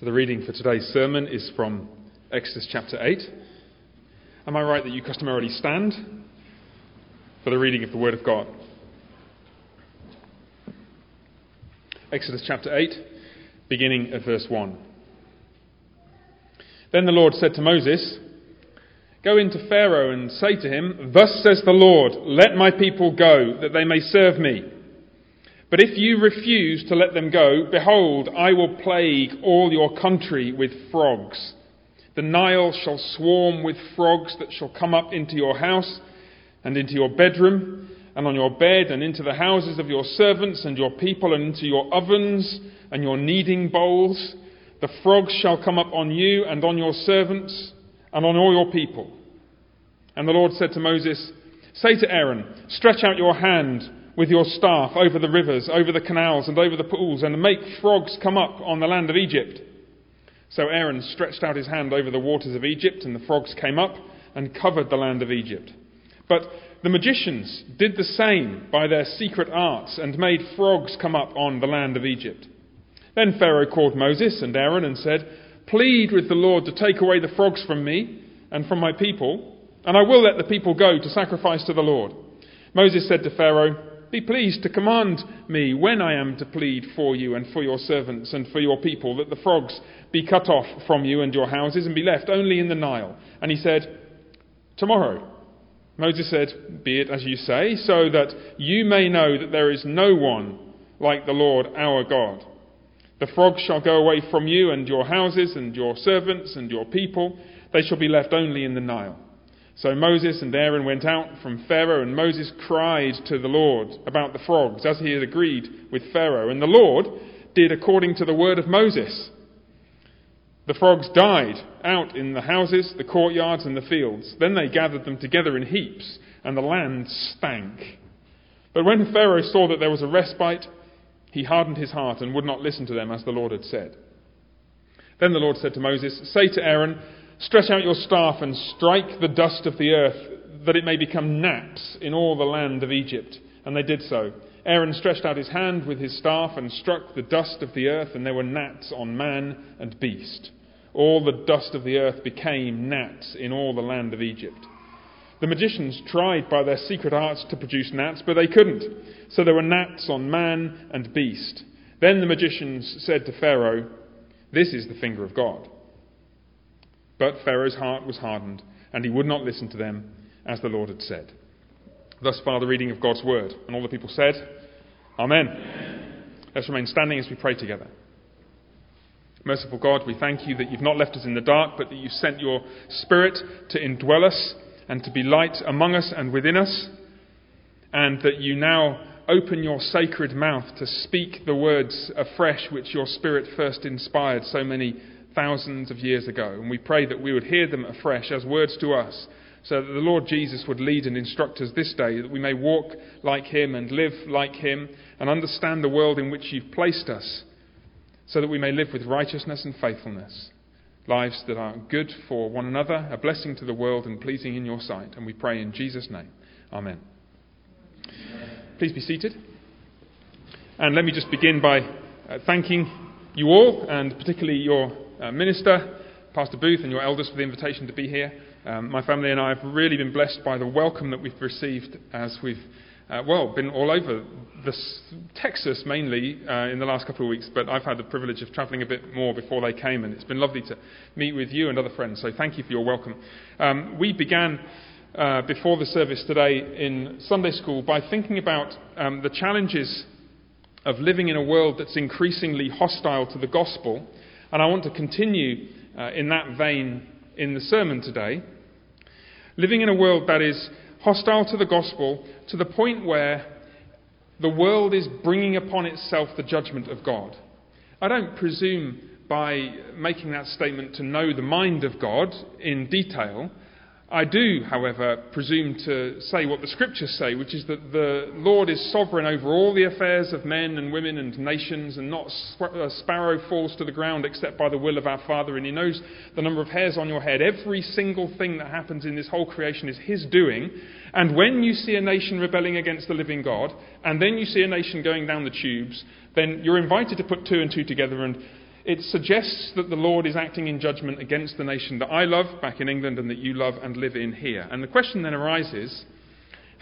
So the reading for today's sermon is from Exodus chapter 8. Am I right that you customarily stand for the reading of the Word of God? Exodus chapter 8, beginning at verse 1. Then the Lord said to Moses, Go into Pharaoh and say to him, Thus says the Lord, let my people go, that they may serve me. But if you refuse to let them go, behold, I will plague all your country with frogs. The Nile shall swarm with frogs that shall come up into your house and into your bedroom and on your bed and into the houses of your servants and your people and into your ovens and your kneading bowls. The frogs shall come up on you and on your servants and on all your people. And the Lord said to Moses, Say to Aaron, Stretch out your hand with your staff over the rivers, over the canals, and over the pools, and make frogs come up on the land of Egypt. So Aaron stretched out his hand over the waters of Egypt, and the frogs came up and covered the land of Egypt. But the magicians did the same by their secret arts and made frogs come up on the land of Egypt. Then Pharaoh called Moses and Aaron and said, Plead with the Lord to take away the frogs from me and from my people, and I will let the people go to sacrifice to the Lord. Moses said to Pharaoh, be pleased to command me when I am to plead for you and for your servants and for your people, that the frogs be cut off from you and your houses and be left only in the Nile. And he said, Tomorrow. Moses said, Be it as you say, so that you may know that there is no one like the Lord our God. The frogs shall go away from you and your houses and your servants and your people. They shall be left only in the Nile. So Moses and Aaron went out from Pharaoh, and Moses cried to the Lord about the frogs, as he had agreed with Pharaoh. And the Lord did according to the word of Moses. The frogs died out in the houses, the courtyards, and the fields. Then they gathered them together in heaps, and the land stank. But when Pharaoh saw that there was a respite, he hardened his heart and would not listen to them as the Lord had said. Then the Lord said to Moses, Say to Aaron, Stretch out your staff and strike the dust of the earth, that it may become gnats in all the land of Egypt. And they did so. Aaron stretched out his hand with his staff and struck the dust of the earth, and there were gnats on man and beast. All the dust of the earth became gnats in all the land of Egypt. The magicians tried by their secret arts to produce gnats, but they couldn't. So there were gnats on man and beast. Then the magicians said to Pharaoh, This is the finger of God. But Pharaoh's heart was hardened, and he would not listen to them, as the Lord had said. Thus far, the reading of God's word. And all the people said, Amen. Amen. Let's remain standing as we pray together. Merciful God, we thank you that you've not left us in the dark, but that you've sent your Spirit to indwell us and to be light among us and within us, and that you now open your sacred mouth to speak the words afresh which your Spirit first inspired so many thousands of years ago. And we pray that we would hear them afresh as words to us, so that the Lord Jesus would lead and instruct us this day, that we may walk like him and live like him and understand the world in which you've placed us, so that we may live with righteousness and faithfulness. Lives that are good for one another, a blessing to the world, and pleasing in your sight. And we pray in Jesus' name. Amen. Please be seated. And let me just begin by uh, thanking you all, and particularly your uh, minister, Pastor Booth, and your elders for the invitation to be here. Um, my family and I have really been blessed by the welcome that we've received as we've, uh, well, been all over this, Texas mainly uh, in the last couple of weeks, but I've had the privilege of travelling a bit more before they came, and it's been lovely to meet with you and other friends. So thank you for your welcome. Um, we began. Uh, before the service today in Sunday school by thinking about um, the challenges of living in a world that's increasingly hostile to the gospel and I want to continue uh, in that vein in the sermon today. Living in a world that is hostile to the gospel to the point where the world is bringing upon itself the judgment of God. I don't presume by making that statement to know the mind of God in detail, I do, however, presume to say what the scriptures say, which is that the Lord is sovereign over all the affairs of men and women and nations, and not a sparrow falls to the ground except by the will of our Father, and He knows the number of hairs on your head. Every single thing that happens in this whole creation is His doing. And when you see a nation rebelling against the living God, and then you see a nation going down the tubes, then you're invited to put two and two together and it suggests that the Lord is acting in judgment against the nation that I love back in England and that you love and live in here. And the question then arises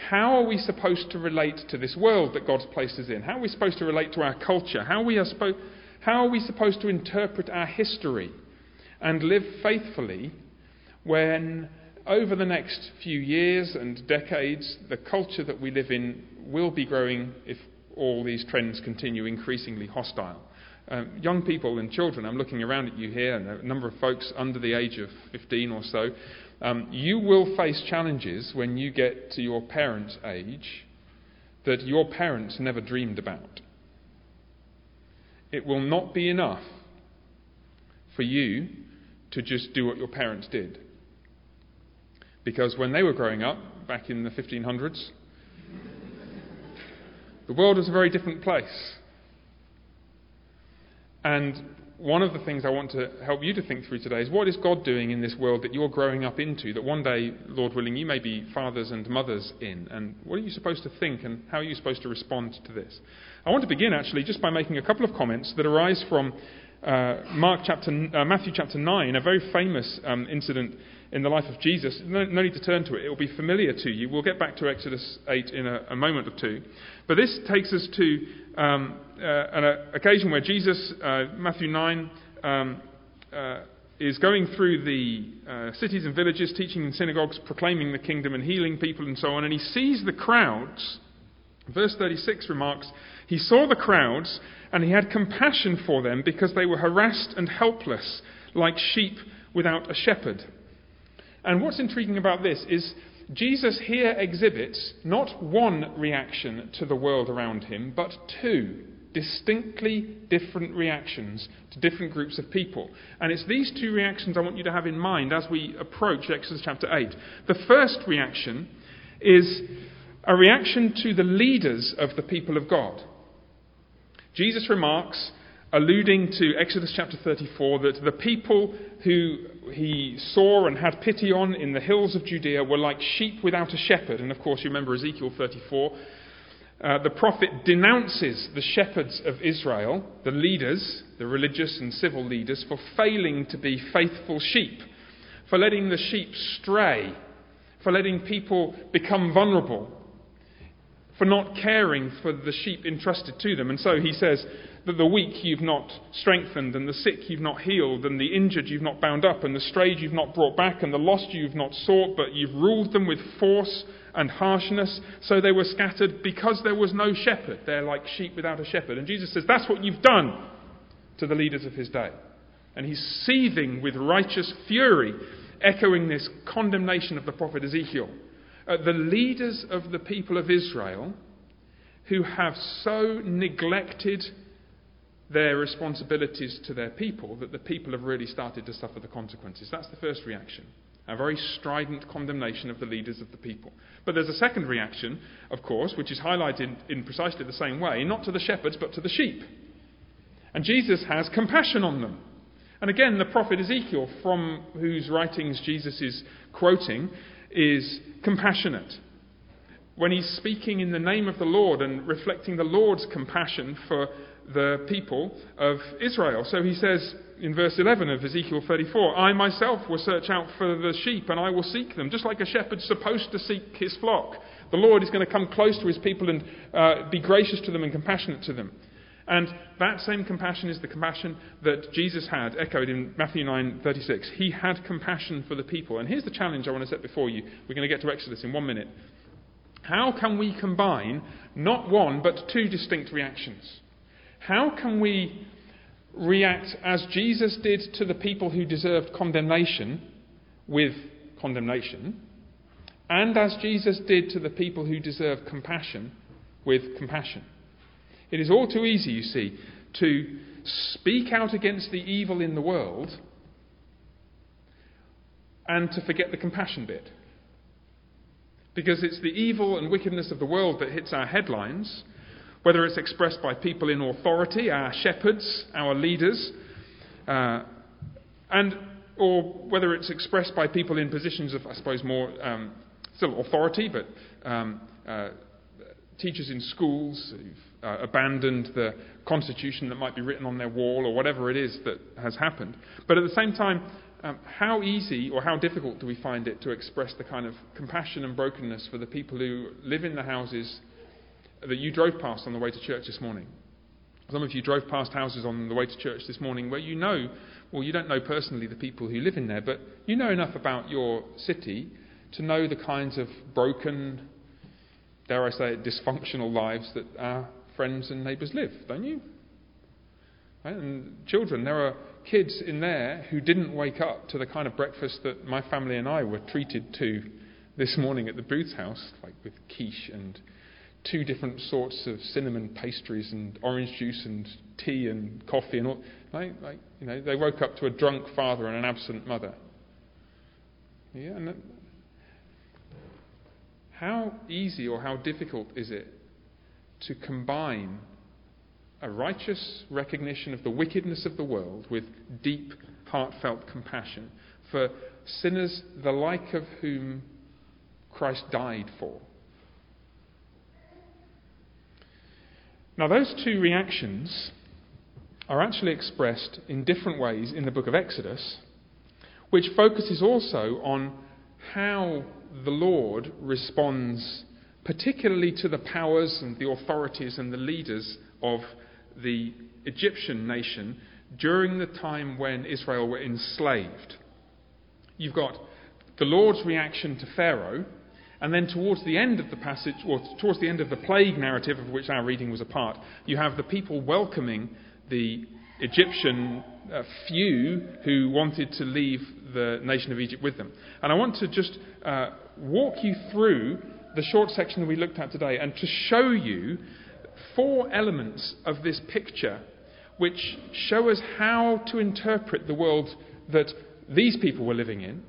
how are we supposed to relate to this world that God's placed us in? How are we supposed to relate to our culture? How, we are spo- how are we supposed to interpret our history and live faithfully when, over the next few years and decades, the culture that we live in will be growing, if all these trends continue, increasingly hostile? Um, young people and children, I'm looking around at you here, and a number of folks under the age of 15 or so, um, you will face challenges when you get to your parents' age that your parents never dreamed about. It will not be enough for you to just do what your parents did. Because when they were growing up, back in the 1500s, the world was a very different place. And one of the things I want to help you to think through today is what is God doing in this world that you're growing up into, that one day, Lord willing, you may be fathers and mothers in? And what are you supposed to think and how are you supposed to respond to this? I want to begin actually just by making a couple of comments that arise from uh, Mark chapter, uh, Matthew chapter 9, a very famous um, incident in the life of Jesus. No, no, need to turn to it, it will be familiar to you. We'll get back to Exodus 8 in a, a moment or two. But this takes us to um, uh, an uh, occasion where Jesus, uh, Matthew 9, um, uh, is going through the uh, cities and villages, teaching in synagogues, proclaiming the kingdom and healing people and so on. And he sees the crowds. Verse 36 remarks, He saw the crowds and he had compassion for them because they were harassed and helpless, like sheep without a shepherd. And what's intriguing about this is Jesus here exhibits not one reaction to the world around him, but two distinctly different reactions to different groups of people. And it's these two reactions I want you to have in mind as we approach Exodus chapter 8. The first reaction is a reaction to the leaders of the people of God. Jesus remarks alluding to Exodus chapter 34 that the people who he saw and had pity on in the hills of Judea were like sheep without a shepherd. And of course, you remember Ezekiel 34. Uh, the prophet denounces the shepherds of Israel, the leaders, the religious and civil leaders, for failing to be faithful sheep, for letting the sheep stray, for letting people become vulnerable, for not caring for the sheep entrusted to them. And so he says, that the weak you've not strengthened, and the sick you've not healed, and the injured you've not bound up, and the strayed you've not brought back, and the lost you've not sought, but you've ruled them with force and harshness, so they were scattered because there was no shepherd. They're like sheep without a shepherd. And Jesus says, That's what you've done to the leaders of his day. And he's seething with righteous fury, echoing this condemnation of the prophet Ezekiel. Uh, the leaders of the people of Israel who have so neglected their responsibilities to their people that the people have really started to suffer the consequences. That's the first reaction. A very strident condemnation of the leaders of the people. But there's a second reaction, of course, which is highlighted in precisely the same way, not to the shepherds, but to the sheep. And Jesus has compassion on them. And again, the prophet Ezekiel, from whose writings Jesus is quoting, is compassionate. When he's speaking in the name of the Lord and reflecting the Lord's compassion for the people of Israel. So he says in verse 11 of Ezekiel 34 I myself will search out for the sheep and I will seek them, just like a shepherd's supposed to seek his flock. The Lord is going to come close to his people and uh, be gracious to them and compassionate to them. And that same compassion is the compassion that Jesus had, echoed in Matthew 9:36. He had compassion for the people. And here's the challenge I want to set before you. We're going to get to Exodus in one minute. How can we combine not one but two distinct reactions? How can we react as Jesus did to the people who deserved condemnation with condemnation, and as Jesus did to the people who deserve compassion with compassion? It is all too easy, you see, to speak out against the evil in the world and to forget the compassion bit. Because it's the evil and wickedness of the world that hits our headlines, whether it's expressed by people in authority, our shepherds, our leaders, uh, and or whether it's expressed by people in positions of, I suppose, more um, still authority, but um, uh, teachers in schools who've uh, abandoned the constitution that might be written on their wall or whatever it is that has happened. But at the same time, um, how easy or how difficult do we find it to express the kind of compassion and brokenness for the people who live in the houses that you drove past on the way to church this morning? Some of you drove past houses on the way to church this morning where you know, well, you don't know personally the people who live in there, but you know enough about your city to know the kinds of broken, dare I say it, dysfunctional lives that our friends and neighbours live, don't you? Right? And children, there are kids in there who didn't wake up to the kind of breakfast that my family and I were treated to this morning at the Booth's house, like with quiche and two different sorts of cinnamon pastries and orange juice and tea and coffee and all. Like, like you know, they woke up to a drunk father and an absent mother. Yeah, and how easy or how difficult is it to combine a righteous recognition of the wickedness of the world with deep, heartfelt compassion for sinners the like of whom Christ died for. Now, those two reactions are actually expressed in different ways in the book of Exodus, which focuses also on how the Lord responds, particularly to the powers and the authorities and the leaders of the Egyptian nation during the time when Israel were enslaved. You've got the Lord's reaction to Pharaoh, and then towards the end of the passage, or towards the end of the plague narrative of which our reading was a part, you have the people welcoming the Egyptian uh, few who wanted to leave the nation of Egypt with them. And I want to just uh, walk you through the short section that we looked at today and to show you four elements of this picture which show us how to interpret the world that these people were living in,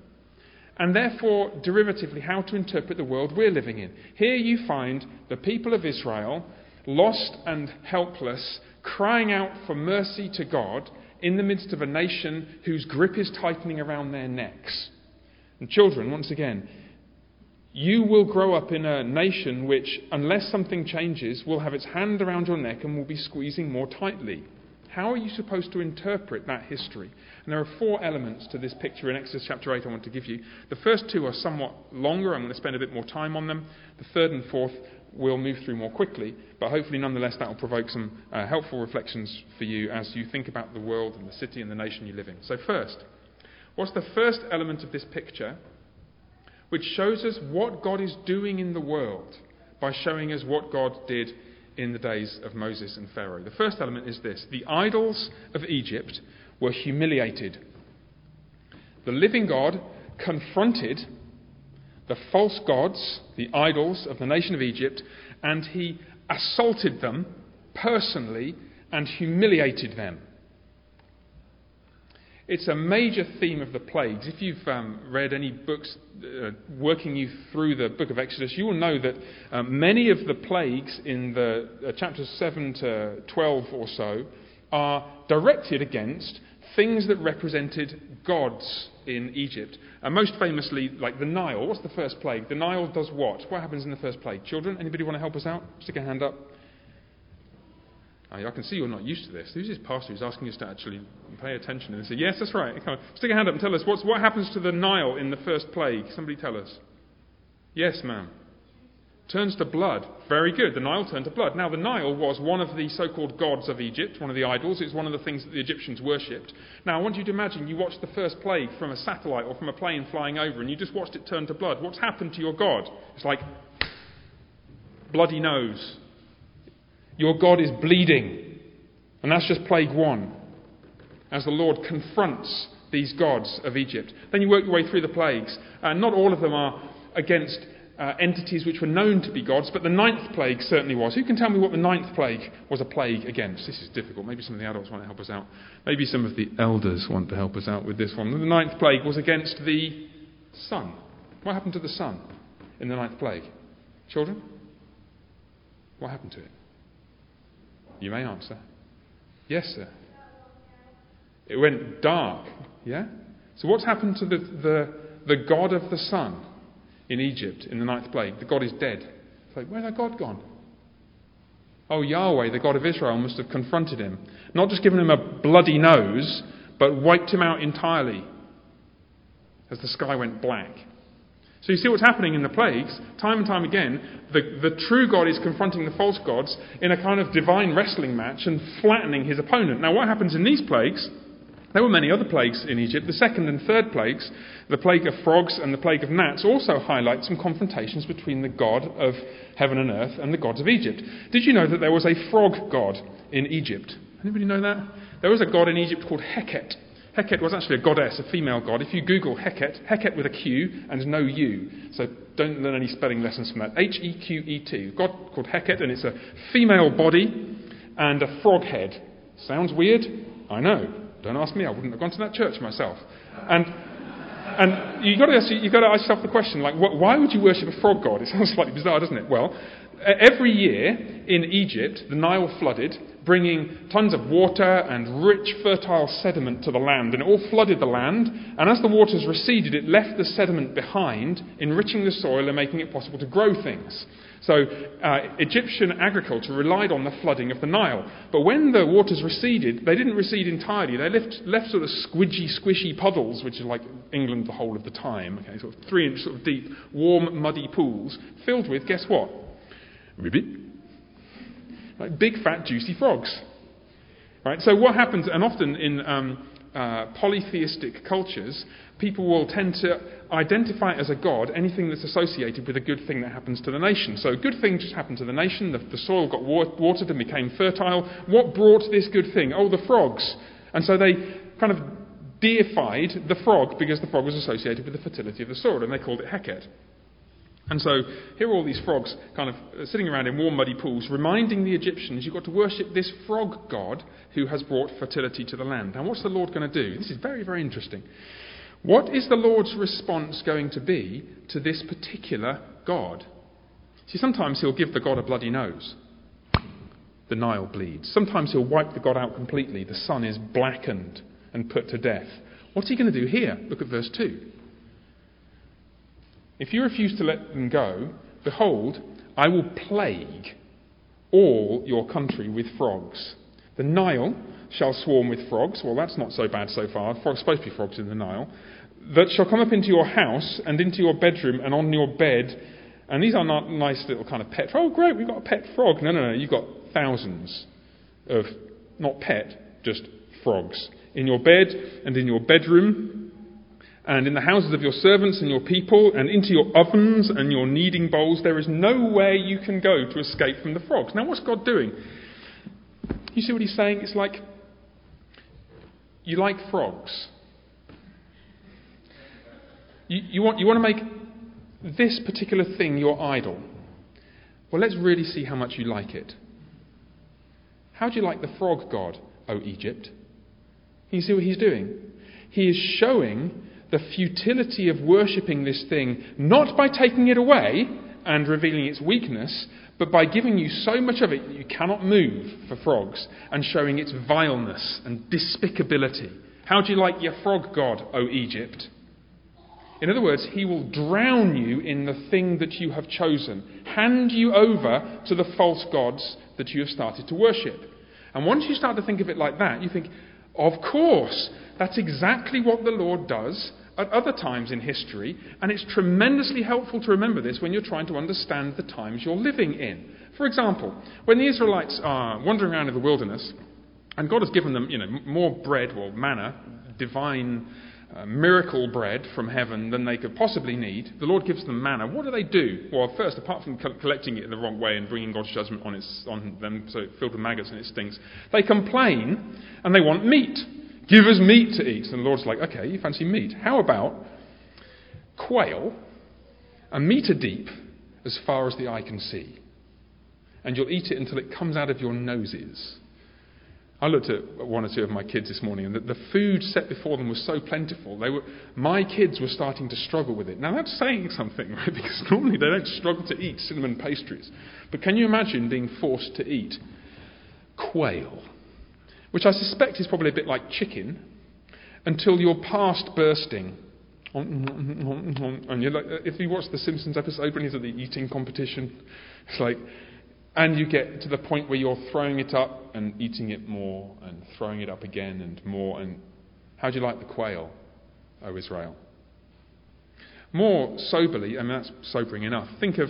and therefore, derivatively, how to interpret the world we're living in. Here you find the people of Israel, lost and helpless, crying out for mercy to God in the midst of a nation whose grip is tightening around their necks. And children, once again, you will grow up in a nation which, unless something changes, will have its hand around your neck and will be squeezing more tightly. How are you supposed to interpret that history? And there are four elements to this picture in Exodus chapter 8 I want to give you. The first two are somewhat longer. I'm going to spend a bit more time on them. The third and fourth we'll move through more quickly, but hopefully, nonetheless, that will provoke some uh, helpful reflections for you as you think about the world and the city and the nation you live in. So, first, what's the first element of this picture? which shows us what God is doing in the world by showing us what God did in the days of Moses and Pharaoh. The first element is this the idols of Egypt were humiliated. The living God confronted the false gods, the idols of the nation of Egypt, and he assaulted them personally and humiliated them. It's a major theme of the plagues. If you've um, read any books uh, working you through the book of Exodus, you will know that um, many of the plagues in the uh, chapters 7 to 12 or so are directed against things that represented gods in Egypt. And most famously, like the Nile. What's the first plague? The Nile does what? What happens in the first plague? Children, anybody want to help us out? Stick a hand up. I can see you're not used to this. Who's this pastor who's asking us to actually pay attention and they say, Yes, that's right. Come on. Stick a hand up and tell us what's, what happens to the Nile in the first plague. Somebody tell us. Yes, ma'am. Turns to blood. Very good. The Nile turned to blood. Now, the Nile was one of the so called gods of Egypt, one of the idols. It's one of the things that the Egyptians worshipped. Now, I want you to imagine you watched the first plague from a satellite or from a plane flying over and you just watched it turn to blood. What's happened to your God? It's like bloody nose. Your God is bleeding. And that's just plague one. As the Lord confronts these gods of Egypt. Then you work your way through the plagues. Uh, not all of them are against uh, entities which were known to be gods, but the ninth plague certainly was. Who can tell me what the ninth plague was a plague against? This is difficult. Maybe some of the adults want to help us out. Maybe some of the elders want to help us out with this one. The ninth plague was against the sun. What happened to the sun in the ninth plague? Children? What happened to it? You may answer. Yes, sir. It went dark. Yeah? So what's happened to the, the, the God of the sun in Egypt in the ninth plague? The God is dead. It's like, where's our God gone? Oh, Yahweh, the God of Israel, must have confronted him. Not just given him a bloody nose, but wiped him out entirely as the sky went black. So you see what's happening in the plagues. Time and time again, the, the true God is confronting the false gods in a kind of divine wrestling match and flattening his opponent. Now, what happens in these plagues? There were many other plagues in Egypt. The second and third plagues, the plague of frogs and the plague of gnats, also highlight some confrontations between the God of heaven and earth and the gods of Egypt. Did you know that there was a frog god in Egypt? Anybody know that? There was a god in Egypt called Heqet. Heqet was actually a goddess, a female god. If you Google Heqet, Heqet with a Q and no U, so don't learn any spelling lessons from that. H E Q E T. God called Heqet, and it's a female body and a frog head. Sounds weird? I know. Don't ask me. I wouldn't have gone to that church myself. And and you've got, to ask, you've got to ask yourself the question, like, why would you worship a frog god? It sounds slightly bizarre, doesn't it? Well, every year in Egypt, the Nile flooded, bringing tons of water and rich, fertile sediment to the land. And it all flooded the land. And as the waters receded, it left the sediment behind, enriching the soil and making it possible to grow things. So uh, Egyptian agriculture relied on the flooding of the Nile. But when the waters receded, they didn't recede entirely. They left, left sort of squidgy, squishy puddles, which is like England the whole of the time, okay, sort of three inch sort of deep, warm, muddy pools, filled with, guess what? Ribbit. Like big, fat, juicy frogs. Right? So what happens, and often in um, uh, polytheistic cultures, people will tend to identify as a god anything that's associated with a good thing that happens to the nation. So good thing just happened to the nation. The, the soil got watered and became fertile. What brought this good thing? Oh, the frogs. And so they kind of deified the frog because the frog was associated with the fertility of the soil, and they called it Heqet. And so here are all these frogs kind of uh, sitting around in warm, muddy pools, reminding the Egyptians you've got to worship this frog god who has brought fertility to the land. Now, what's the Lord going to do? This is very, very interesting. What is the Lord's response going to be to this particular God? See, sometimes he'll give the God a bloody nose. The Nile bleeds. Sometimes he'll wipe the God out completely. The sun is blackened and put to death. What's he going to do here? Look at verse 2. If you refuse to let them go, behold, I will plague all your country with frogs. The Nile shall swarm with frogs. Well, that's not so bad so far. Frogs supposed to be frogs in the Nile. That shall come up into your house and into your bedroom and on your bed. And these are not nice little kind of pet. Oh, great, we've got a pet frog. No, no, no. You've got thousands of, not pet, just frogs. In your bed and in your bedroom and in the houses of your servants and your people, and into your ovens and your kneading bowls, there is nowhere you can go to escape from the frogs. Now, what's God doing? You see what he's saying? It's like you like frogs. You, you, want, you want to make this particular thing your idol. Well, let's really see how much you like it. How do you like the frog god, O Egypt? You see what he's doing? He is showing the futility of worshipping this thing, not by taking it away and revealing its weakness, but by giving you so much of it that you cannot move for frogs and showing its vileness and despicability. How do you like your frog god, O Egypt? In other words, he will drown you in the thing that you have chosen, hand you over to the false gods that you have started to worship. And once you start to think of it like that, you think, of course, that's exactly what the Lord does at other times in history, and it's tremendously helpful to remember this when you're trying to understand the times you're living in. For example, when the Israelites are wandering around in the wilderness, and God has given them, you know, more bread, or manna, divine uh, miracle bread from heaven than they could possibly need. The Lord gives them manna. What do they do? Well, first, apart from co- collecting it in the wrong way and bringing God's judgment on, its, on them so filled with maggots and it stinks, they complain and they want meat. Give us meat to eat. And the Lord's like, okay, you fancy meat. How about quail, a meter deep as far as the eye can see? And you'll eat it until it comes out of your noses. I looked at one or two of my kids this morning, and the, the food set before them was so plentiful. They were, my kids were starting to struggle with it. Now, that's saying something, right? Because normally they don't struggle to eat cinnamon pastries. But can you imagine being forced to eat quail? Which I suspect is probably a bit like chicken, until you're past bursting. And you're like, if you watch the Simpsons episode when he's at the eating competition, it's like, And you get to the point where you're throwing it up and eating it more and throwing it up again and more. And how do you like the quail, O Israel? More soberly, I mean, that's sobering enough. Think of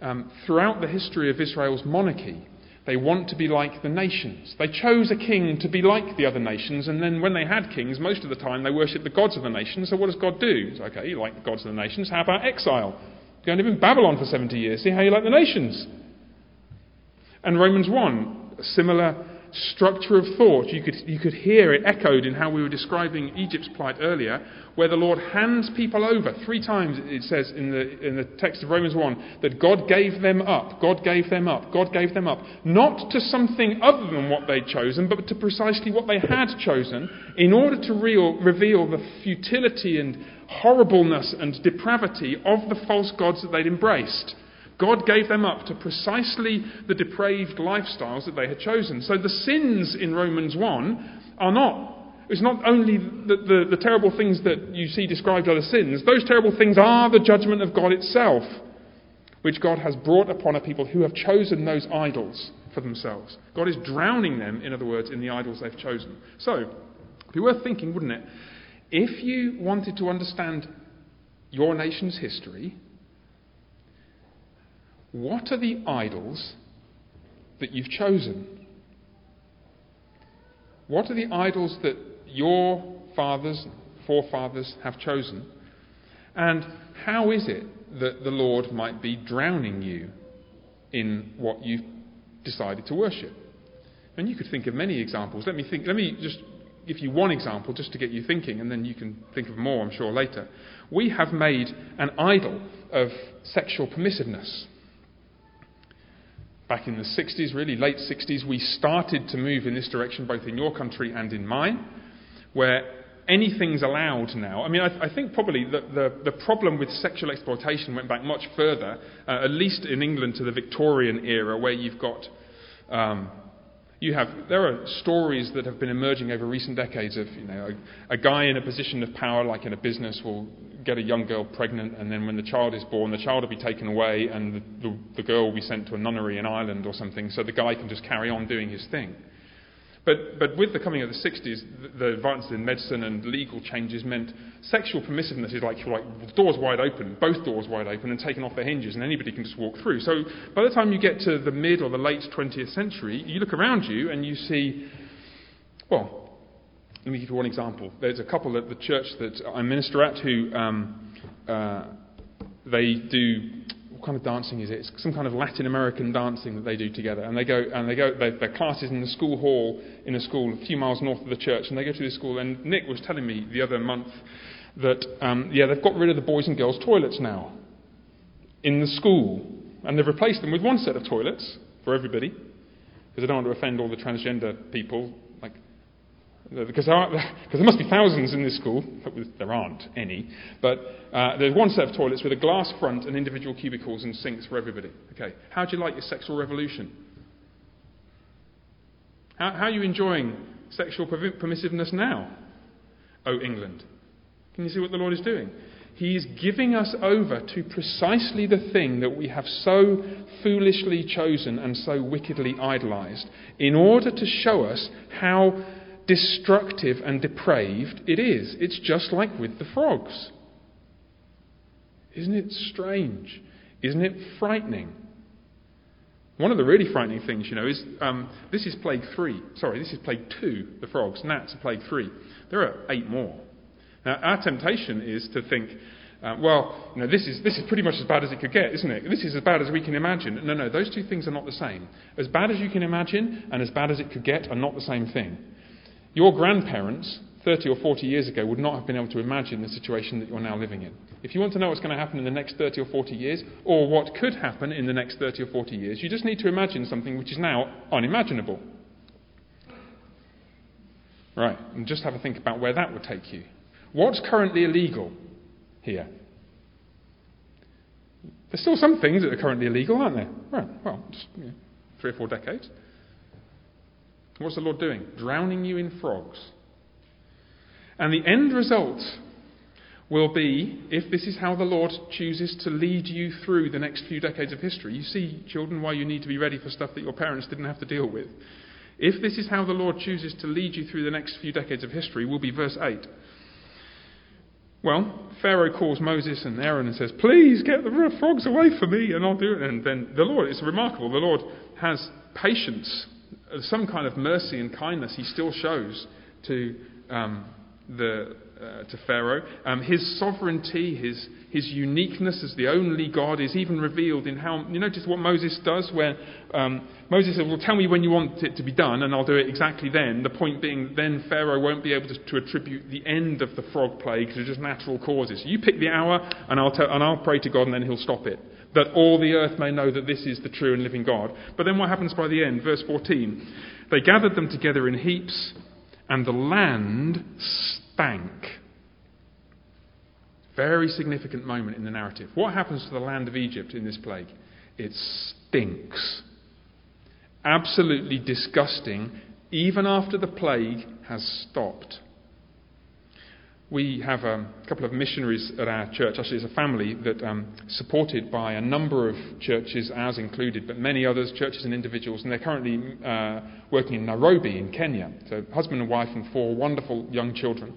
um, throughout the history of Israel's monarchy, they want to be like the nations. They chose a king to be like the other nations, and then when they had kings, most of the time they worshipped the gods of the nations. So what does God do? It's okay, you like the gods of the nations. How about exile? Go and live in Babylon for 70 years. See how you like the nations. And Romans 1, a similar structure of thought. You could, you could hear it echoed in how we were describing Egypt's plight earlier, where the Lord hands people over. Three times it says in the, in the text of Romans 1 that God gave them up, God gave them up, God gave them up. Not to something other than what they'd chosen, but to precisely what they had chosen, in order to real, reveal the futility and horribleness and depravity of the false gods that they'd embraced. God gave them up to precisely the depraved lifestyles that they had chosen. So the sins in Romans 1 are not. It's not only the, the, the terrible things that you see described are the sins, those terrible things are the judgment of God itself, which God has brought upon a people who have chosen those idols for themselves. God is drowning them, in other words, in the idols they've chosen. So, it'd be worth thinking, wouldn't it? If you wanted to understand your nation's history, what are the idols that you've chosen? What are the idols that your fathers, forefathers have chosen? And how is it that the Lord might be drowning you in what you've decided to worship? And you could think of many examples. Let me think, let me just give you one example just to get you thinking, and then you can think of more, I'm sure, later. We have made an idol of sexual permissiveness back in the 60s, really late 60s, we started to move in this direction, both in your country and in mine, where anything's allowed now. I mean, I, I think probably the, the, the, problem with sexual exploitation went back much further, uh, at least in England to the Victorian era, where you've got. Um, you have, there are stories that have been emerging over recent decades of you know, a, a guy in a position of power, like in a business, will get a young girl pregnant, and then when the child is born, the child will be taken away, and the, the, the girl will be sent to a nunnery in Ireland or something, so the guy can just carry on doing his thing. But, but with the coming of the 60s, the, advances in medicine and legal changes meant sexual permissiveness is like, like doors wide open, both doors wide open, and taken off their hinges, and anybody can just walk through. So by the time you get to the mid or the late 20th century, you look around you and you see, well, let me give you one example. There's a couple at the church that I minister at who um, uh, they do what kind of dancing is it? It's some kind of Latin American dancing that they do together. And they go, and they go, their classes in the school hall in a school a few miles north of the church. And they go to this school. And Nick was telling me the other month that, um, yeah, they've got rid of the boys and girls' toilets now in the school. And they've replaced them with one set of toilets for everybody. Because they don't want to offend all the transgender people because there, because there must be thousands in this school. There aren't any. But uh, there's one set of toilets with a glass front and individual cubicles and sinks for everybody. Okay. How do you like your sexual revolution? How, how are you enjoying sexual permissiveness now? Oh, England. Can you see what the Lord is doing? He is giving us over to precisely the thing that we have so foolishly chosen and so wickedly idolized in order to show us how destructive and depraved it is. It's just like with the frogs. Isn't it strange? Isn't it frightening? One of the really frightening things, you know, is um, this is plague three. Sorry, this is plague two, the frogs. Gnats are plague three. There are eight more. Now, our temptation is to think, uh, well, you know, this is, this is pretty much as bad as it could get, isn't it? This is as bad as we can imagine. No, no, those two things are not the same. As bad as you can imagine and as bad as it could get are not the same thing. Your grandparents, 30 or 40 years ago, would not have been able to imagine the situation that you're now living in. If you want to know what's going to happen in the next 30 or 40 years, or what could happen in the next 30 or 40 years, you just need to imagine something which is now unimaginable. Right, and just have a think about where that would take you. What's currently illegal here? There's still some things that are currently illegal, aren't there? Right, well, just you know, three or four decades. What's the Lord doing? Drowning you in frogs. And the end result will be if this is how the Lord chooses to lead you through the next few decades of history. You see, children, why you need to be ready for stuff that your parents didn't have to deal with. If this is how the Lord chooses to lead you through the next few decades of history, will be verse 8. Well, Pharaoh calls Moses and Aaron and says, Please get the frogs away from me, and I'll do it. And then the Lord, it's remarkable, the Lord has patience, some kind of mercy and kindness he still shows to um, the uh, to Pharaoh. Um, his sovereignty, his, his uniqueness as the only God is even revealed in how. You notice what Moses does, where um, Moses says, Well, tell me when you want it to be done, and I'll do it exactly then. The point being, then Pharaoh won't be able to, to attribute the end of the frog plague to just natural causes. You pick the hour, and I'll, tell, and I'll pray to God, and then he'll stop it. That all the earth may know that this is the true and living God. But then what happens by the end? Verse 14. They gathered them together in heaps, and the land stank. Very significant moment in the narrative. What happens to the land of Egypt in this plague? It stinks. Absolutely disgusting, even after the plague has stopped. We have a couple of missionaries at our church. Actually, it's a family that um, supported by a number of churches, ours included, but many others, churches and individuals, and they're currently uh, working in Nairobi in Kenya. So, husband and wife and four wonderful young children.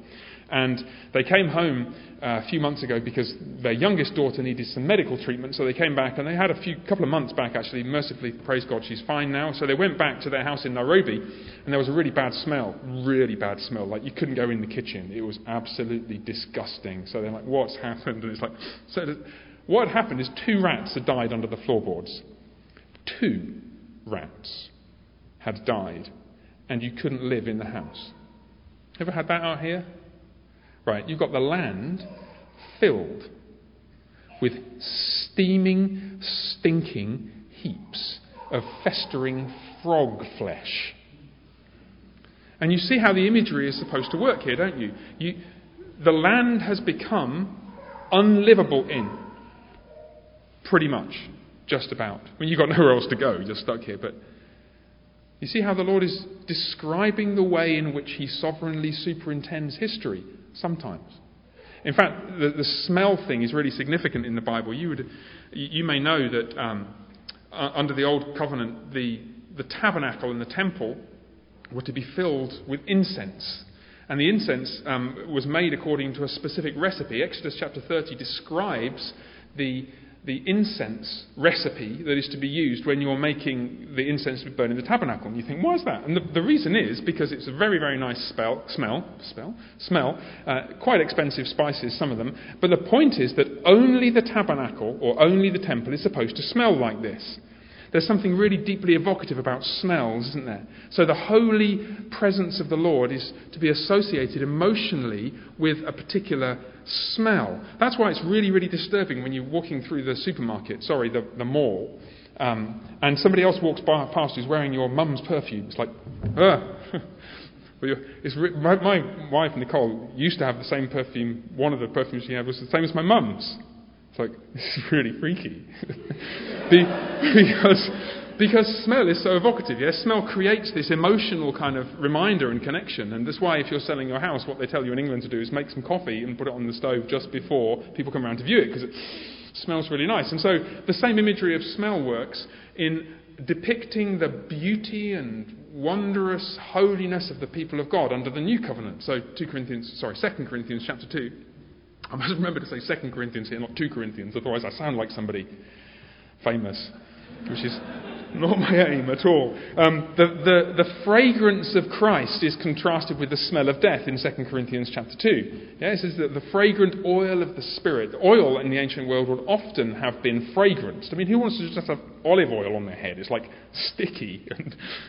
And they came home uh, a few months ago because their youngest daughter needed some medical treatment. So they came back, and they had a few couple of months back actually. Mercifully, praise God, she's fine now. So they went back to their house in Nairobi, and there was a really bad smell, really bad smell. Like you couldn't go in the kitchen. It was absolutely disgusting. So they're like, "What's happened?" And it's like, so what happened is two rats had died under the floorboards. Two rats had died, and you couldn't live in the house. Ever had that out here? Right, you've got the land filled with steaming, stinking heaps of festering frog flesh. And you see how the imagery is supposed to work here, don't you? you the land has become unlivable in. Pretty much. Just about. I mean, you've got nowhere else to go, you're stuck here. But you see how the Lord is describing the way in which He sovereignly superintends history sometimes. In fact, the, the smell thing is really significant in the Bible. You, would, you may know that um, uh, under the Old Covenant, the, the tabernacle and the temple were to be filled with incense. And the incense um, was made according to a specific recipe. Exodus chapter 30 describes the the incense recipe that is to be used when you're making the incense to be burned in the tabernacle. And you think, why is that? And the, the reason is because it's a very, very nice spell, smell, spell, smell, uh, quite expensive spices, some of them. But the point is that only the tabernacle or only the temple is supposed to smell like this. There's something really deeply evocative about smells, isn't there? So the holy presence of the Lord is to be associated emotionally with a particular smell. That's why it's really, really disturbing when you're walking through the supermarket, sorry, the, the mall, um, and somebody else walks by, past who's wearing your mum's perfume. It's like, ugh. My, my, wife Nicole used to have the same perfume. One of the perfumes she had was the same as my mum's. It's like this is really freaky because because smell is so evocative. Yes, smell creates this emotional kind of reminder and connection, and that's why if you're selling your house, what they tell you in England to do is make some coffee and put it on the stove just before people come around to view it because it smells really nice. And so the same imagery of smell works in depicting the beauty and wondrous holiness of the people of God under the new covenant. So 2 Corinthians, sorry, 2 Corinthians chapter 2. I must remember to say 2 Corinthians here, not 2 Corinthians, otherwise I sound like somebody famous, which is not my aim at all. Um, the, the, the, fragrance of Christ is contrasted with the smell of death in 2 Corinthians chapter 2. Yeah, it says that the fragrant oil of the Spirit, oil in the ancient world would often have been fragranced. I mean, who wants to just have olive oil on their head? It's like sticky.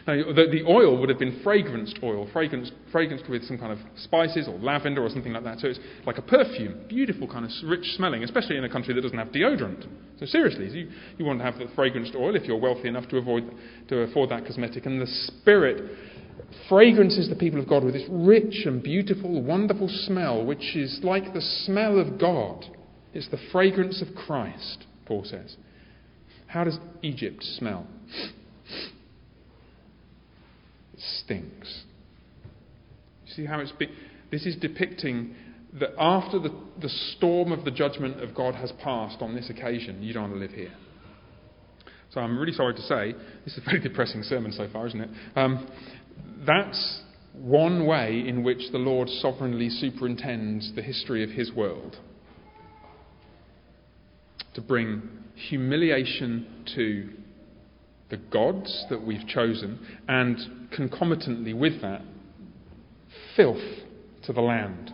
And uh, the, the oil would have been fragranced oil, fragranced, fragranced with some kind of spices or lavender or something like that. So it's like a perfume, beautiful kind of rich smelling, especially in a country that doesn't have deodorant. So seriously, you, you want to have the fragranced oil if you're wealthy enough to, avoid, to afford that cosmetic. And the Spirit fragrances the people of God with this rich and beautiful, wonderful smell, which is like the smell of God. It's the fragrance of Christ, Paul says. How does Egypt smell? It stinks. You see how it's. Be- this is depicting that after the, the storm of the judgment of God has passed on this occasion, you don't want to live here. So I'm really sorry to say, this is a very depressing sermon so far, isn't it? Um, that's one way in which the Lord sovereignly superintends the history of his world to bring humiliation to the gods that we've chosen, and concomitantly with that, filth to the land.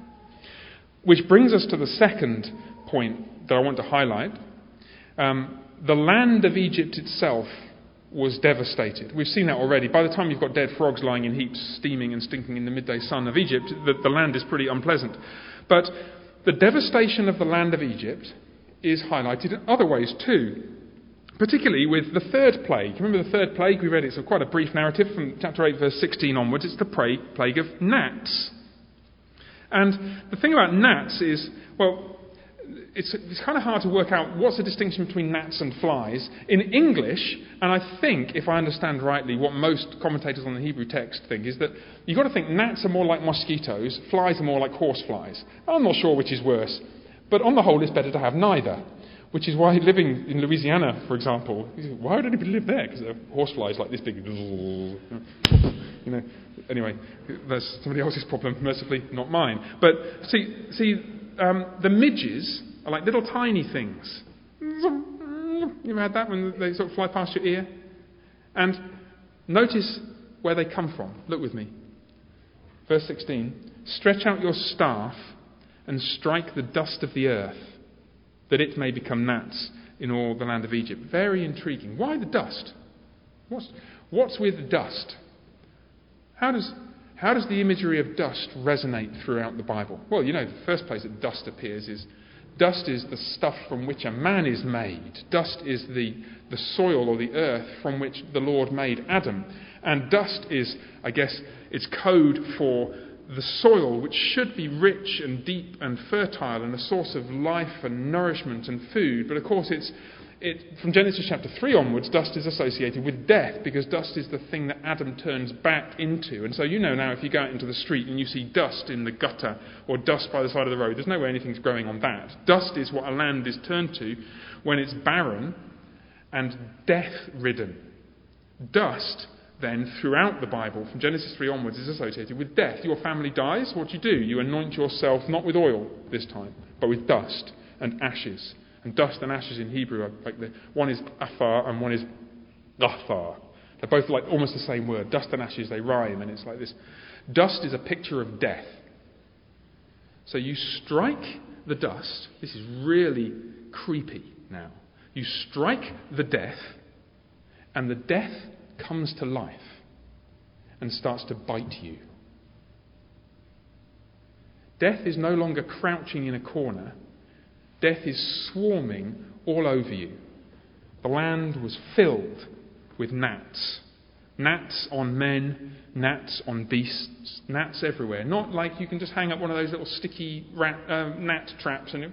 Which brings us to the second point that I want to highlight. Um, the land of Egypt itself was devastated. We've seen that already. By the time you've got dead frogs lying in heaps, steaming and stinking in the midday sun of Egypt, the, the land is pretty unpleasant. But the devastation of the land of Egypt is highlighted in other ways too. Particularly with the third plague. Remember the third plague? We read. It's quite a brief narrative from chapter 8, verse 16 onwards. It's the plague of gnats. And the thing about gnats is, well, it's, it's kind of hard to work out what's the distinction between gnats and flies. In English, and I think, if I understand rightly, what most commentators on the Hebrew text think is that you've got to think gnats are more like mosquitoes, flies are more like horseflies. I'm not sure which is worse. But on the whole, it's better to have neither. Which is why living in Louisiana, for example, why would anybody live there? Because are horseflies like this big. You know. Anyway, that's somebody else's problem. Mercifully, not mine. But see, see, um, the midges are like little tiny things. You ever had that when they sort of fly past your ear? And notice where they come from. Look with me. Verse 16. Stretch out your staff and strike the dust of the earth, that it may become gnats in all the land of Egypt. Very intriguing. Why the dust? What's, what's with dust? How does, how does the imagery of dust resonate throughout the Bible? Well, you know, the first place that dust appears is dust is the stuff from which a man is made. Dust is the, the soil or the earth from which the Lord made Adam. And dust is, I guess, it's code for the soil, which should be rich and deep and fertile and a source of life and nourishment and food. But of course, it's, it, from Genesis chapter 3 onwards, dust is associated with death because dust is the thing that Adam turns back into. And so you know now if you go out into the street and you see dust in the gutter or dust by the side of the road, there's no way anything's growing on that. Dust is what a land is turned to when it's barren and death ridden. Dust then, throughout the Bible, from Genesis 3 onwards, is associated with death. Your family dies, what do you do? You anoint yourself not with oil this time, but with dust and ashes. And dust and ashes in Hebrew are like the one is afar and one is gathar. They're both like almost the same word. Dust and ashes, they rhyme, and it's like this. Dust is a picture of death. So you strike the dust. This is really creepy now. You strike the death, and the death comes to life and starts to bite you. Death is no longer crouching in a corner, death is swarming all over you. The land was filled with gnats. Gnats on men, gnats on beasts, gnats everywhere. Not like you can just hang up one of those little sticky rat, uh, gnat traps and, it,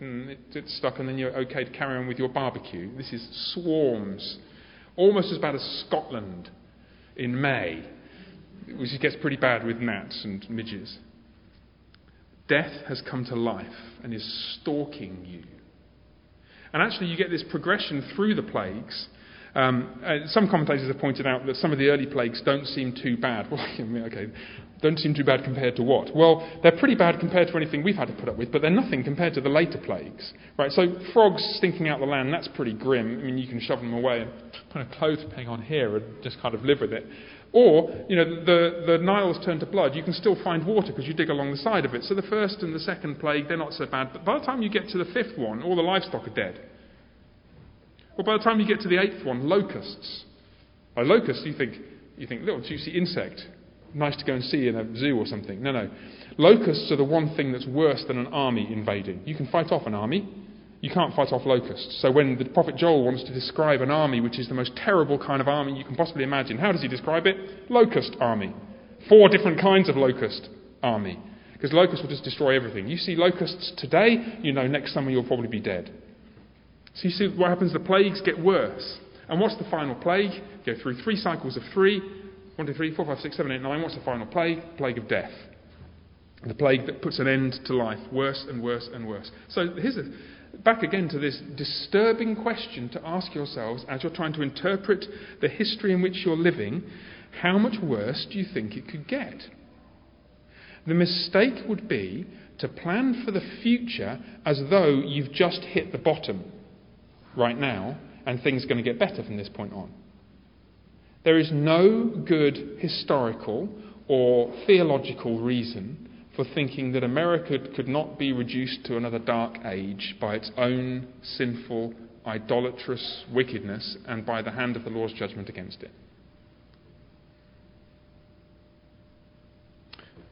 and it, it's stuck, and then you're okay to carry on with your barbecue. This is swarms almost as bad as Scotland in May, which gets pretty bad with gnats and midges. Death has come to life and is stalking you. And actually, you get this progression through the plagues. Um, uh, some commentators have pointed out that some of the early plagues don't seem too bad. Well, okay, don't seem too bad compared to what? Well, they're pretty bad compared to anything we've had to put up with, but they're nothing compared to the later plagues. Right? So frogs stinking out the land, that's pretty grim. I mean, you can shove them away and put a clothes peg on here and just kind of live with it. Or, you know, the, the Nile's turned to blood, you can still find water because you dig along the side of it. So the first and the second plague, they're not so bad. But by the time you get to the fifth one, all the livestock are dead. Or by the time you get to the eighth one, locusts. By locusts, you think, you think, little juicy insect nice to go and see in a zoo or something. No, no. Locusts are the one thing that's worse than an army invading. You can fight off an army, you can't fight off locusts. So when the prophet Joel wants to describe an army which is the most terrible kind of army you can possibly imagine, how does he describe it? Locust army. Four different kinds of locust army. Because locusts will just destroy everything. You see locusts today, you know next summer you'll probably be dead. So you see what happens? The plagues get worse. And what's the final plague? Go through three cycles of three. 1, 2, 3, 4, 5, 6, 7, 8, 9. What's the final plague? Plague of death. The plague that puts an end to life, worse and worse and worse. So here's a, back again to this disturbing question to ask yourselves as you're trying to interpret the history in which you're living how much worse do you think it could get? The mistake would be to plan for the future as though you've just hit the bottom right now and things are going to get better from this point on. There is no good historical or theological reason for thinking that America could not be reduced to another dark age by its own sinful, idolatrous wickedness and by the hand of the Lord's judgment against it.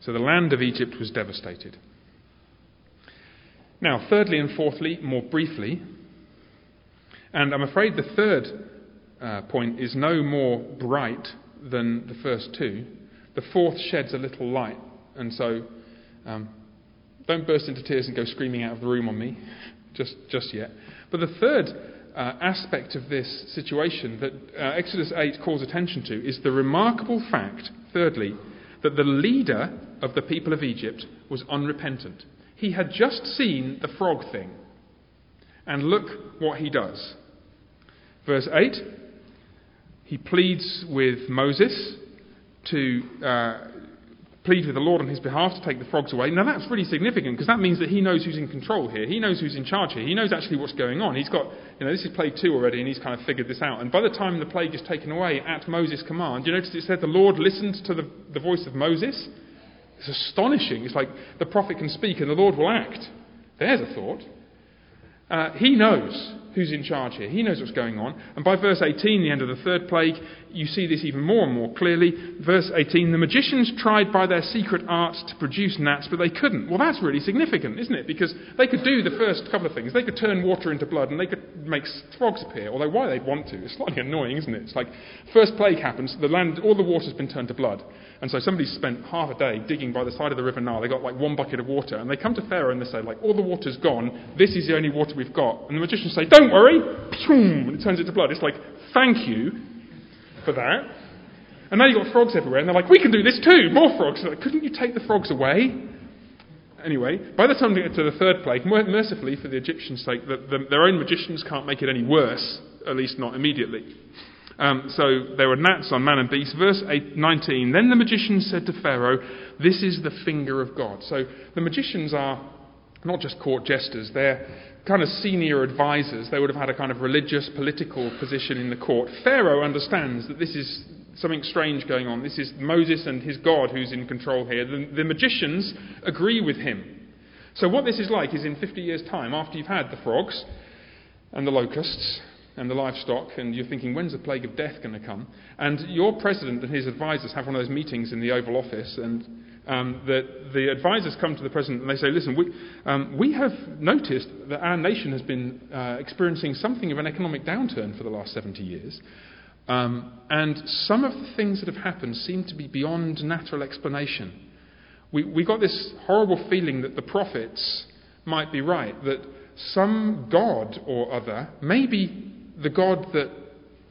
So the land of Egypt was devastated. Now, thirdly and fourthly, more briefly, and I'm afraid the third uh, point is no more bright than the first two. The fourth sheds a little light, and so um, don't burst into tears and go screaming out of the room on me just, just yet. But the third uh, aspect of this situation that uh, Exodus 8 calls attention to is the remarkable fact, thirdly, that the leader of the people of Egypt was unrepentant. He had just seen the frog thing. And look what he does. Verse 8 he pleads with Moses to uh, plead with the Lord on his behalf to take the frogs away. Now that's really significant because that means that he knows who's in control here. He knows who's in charge here. He knows actually what's going on. He's got, you know, this is plague two already and he's kind of figured this out. And by the time the plague is taken away at Moses' command, you notice it said the Lord listened to the, the voice of Moses. It's astonishing. It's like the prophet can speak and the Lord will act. There's a thought. Uh, he knows who's in charge here. He knows what's going on. And by verse 18, the end of the third plague, you see this even more and more clearly. Verse 18 the magicians tried by their secret arts to produce gnats, but they couldn't. Well, that's really significant, isn't it? Because they could do the first couple of things. They could turn water into blood and they could make frogs appear, although why they'd want to is slightly annoying, isn't it? It's like first plague happens, the land, all the water's been turned to blood. And so somebody spent half a day digging by the side of the River Nile. They got like one bucket of water. And they come to Pharaoh and they say, like, all the water's gone. This is the only water we've got. And the magicians say, don't worry. And it turns into blood. It's like, thank you for that. And now you've got frogs everywhere. And they're like, we can do this too. More frogs. Like, Couldn't you take the frogs away? Anyway, by the time they get to the third plague, mercifully for the Egyptians' sake, the, the, their own magicians can't make it any worse, at least not immediately. Um, so there were gnats on man and beast. Verse 8, 19 Then the magicians said to Pharaoh, This is the finger of God. So the magicians are not just court jesters, they're kind of senior advisors. They would have had a kind of religious, political position in the court. Pharaoh understands that this is something strange going on. This is Moses and his God who's in control here. The, the magicians agree with him. So, what this is like is in 50 years' time, after you've had the frogs and the locusts and the livestock, and you're thinking, when's the plague of death going to come? And your president and his advisors have one of those meetings in the Oval Office, and um, that the advisors come to the president and they say, listen, we, um, we have noticed that our nation has been uh, experiencing something of an economic downturn for the last 70 years. Um, and some of the things that have happened seem to be beyond natural explanation. We, we got this horrible feeling that the prophets might be right, that some God or other, maybe the God that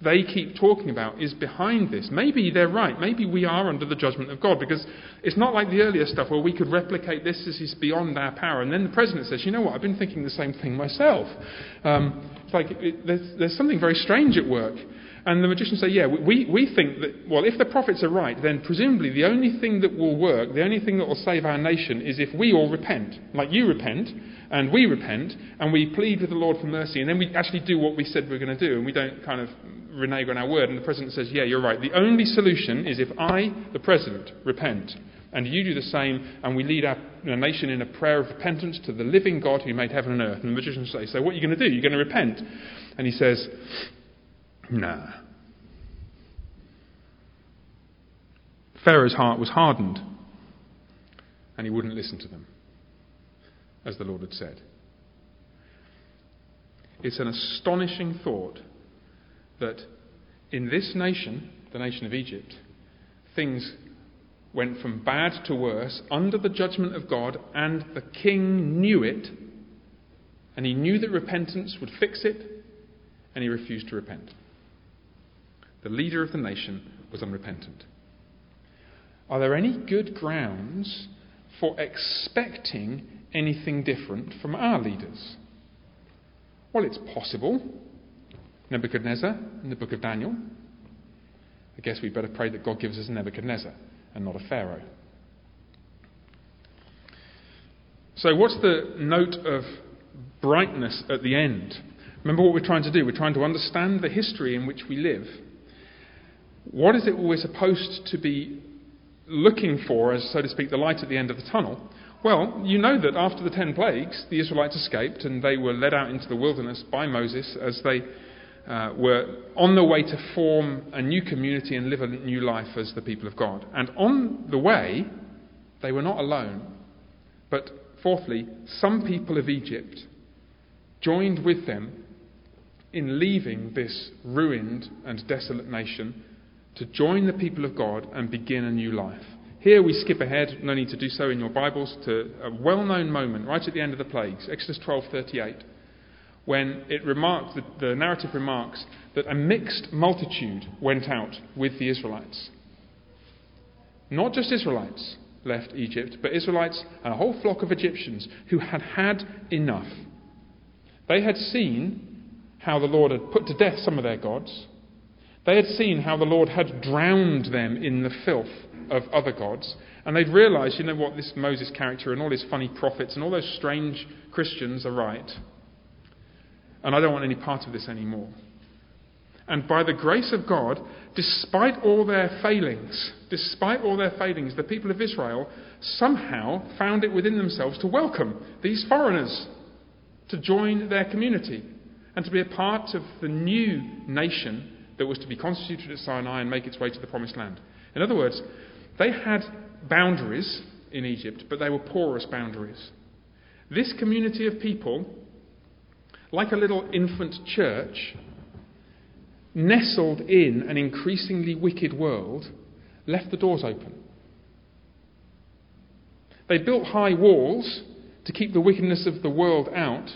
they keep talking about is behind this. Maybe they're right. Maybe we are under the judgment of God because it's not like the earlier stuff where we could replicate this. This is beyond our power. And then the president says, you know what, I've been thinking the same thing myself. Um, it's like it, there's, there's something very strange at work. And the magicians say, yeah, we, we think that, well, if the prophets are right, then presumably the only thing that will work, the only thing that will save our nation is if we all repent. Like you repent, and we repent, and we plead with the Lord for mercy, and then we actually do what we said we are going to do, and we don't kind of renege on our word. And the president says, yeah, you're right. The only solution is if I, the president, repent, and you do the same, and we lead our nation in a prayer of repentance to the living God who made heaven and earth. And the magicians say, so what are you going to do? You're going to repent. And he says, Nah. Pharaoh's heart was hardened, and he wouldn't listen to them, as the Lord had said. It's an astonishing thought that in this nation, the nation of Egypt, things went from bad to worse under the judgment of God, and the king knew it, and he knew that repentance would fix it, and he refused to repent the leader of the nation, was unrepentant. Are there any good grounds for expecting anything different from our leaders? Well, it's possible. Nebuchadnezzar in the book of Daniel. I guess we better pray that God gives us a Nebuchadnezzar and not a Pharaoh. So, what's the note of brightness at the end? Remember what we're trying to do. We're trying to understand the history in which we live. What is it we're supposed to be looking for as, so to speak, the light at the end of the tunnel? Well, you know that after the ten plagues, the Israelites escaped and they were led out into the wilderness by Moses as they uh, were on the way to form a new community and live a new life as the people of God. And on the way, they were not alone. But fourthly, some people of Egypt joined with them in leaving this ruined and desolate nation to join the people of God and begin a new life. Here we skip ahead, no need to do so in your Bibles, to a well known moment right at the end of the plagues, Exodus 12:38, when it remarked, the, the narrative remarks that a mixed multitude went out with the Israelites. Not just Israelites left Egypt, but Israelites and a whole flock of Egyptians who had had enough. They had seen how the Lord had put to death some of their gods. They had seen how the Lord had drowned them in the filth of other gods. And they'd realized, you know what, this Moses character and all his funny prophets and all those strange Christians are right. And I don't want any part of this anymore. And by the grace of God, despite all their failings, despite all their failings, the people of Israel somehow found it within themselves to welcome these foreigners to join their community and to be a part of the new nation that was to be constituted at Sinai and make its way to the promised land. In other words, they had boundaries in Egypt, but they were porous boundaries. This community of people, like a little infant church, nestled in an increasingly wicked world, left the doors open. They built high walls to keep the wickedness of the world out,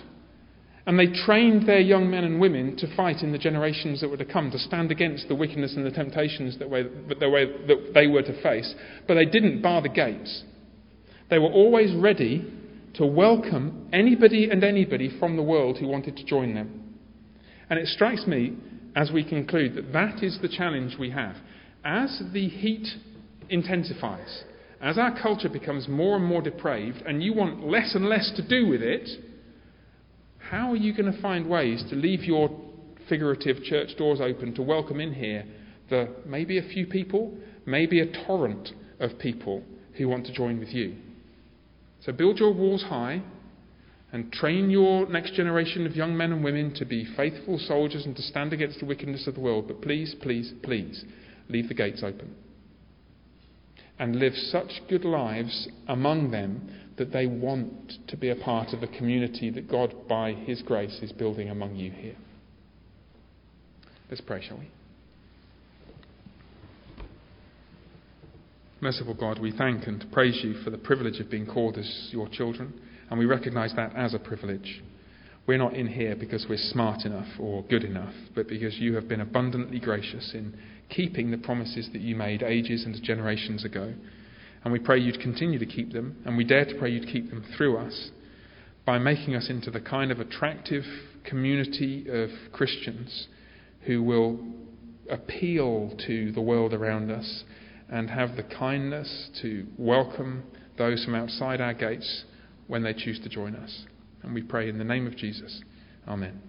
and they trained their young men and women to fight in the generations that were to come, to stand against the wickedness and the temptations that, that they were to face. But they didn't bar the gates. They were always ready to welcome anybody and anybody from the world who wanted to join them. And it strikes me as we conclude that that is the challenge we have. As the heat intensifies, as our culture becomes more and more depraved, and you want less and less to do with it, how are you going to find ways to leave your figurative church doors open to welcome in here the maybe a few people, maybe a torrent of people who want to join with you? So build your walls high and train your next generation of young men and women to be faithful soldiers and to stand against the wickedness of the world. But please, please, please, leave the gates open. And live such good lives among them that they want to be a part of the community that God, by His grace, is building among you here. Let's pray, shall we? Merciful God, we thank and praise you for the privilege of being called as your children, and we recognize that as a privilege. We're not in here because we're smart enough or good enough, but because you have been abundantly gracious in keeping the promises that you made ages and generations ago. And we pray you'd continue to keep them, and we dare to pray you'd keep them through us by making us into the kind of attractive community of Christians who will appeal to the world around us and have the kindness to welcome those from outside our gates when they choose to join us. And we pray in the name of Jesus. Amen.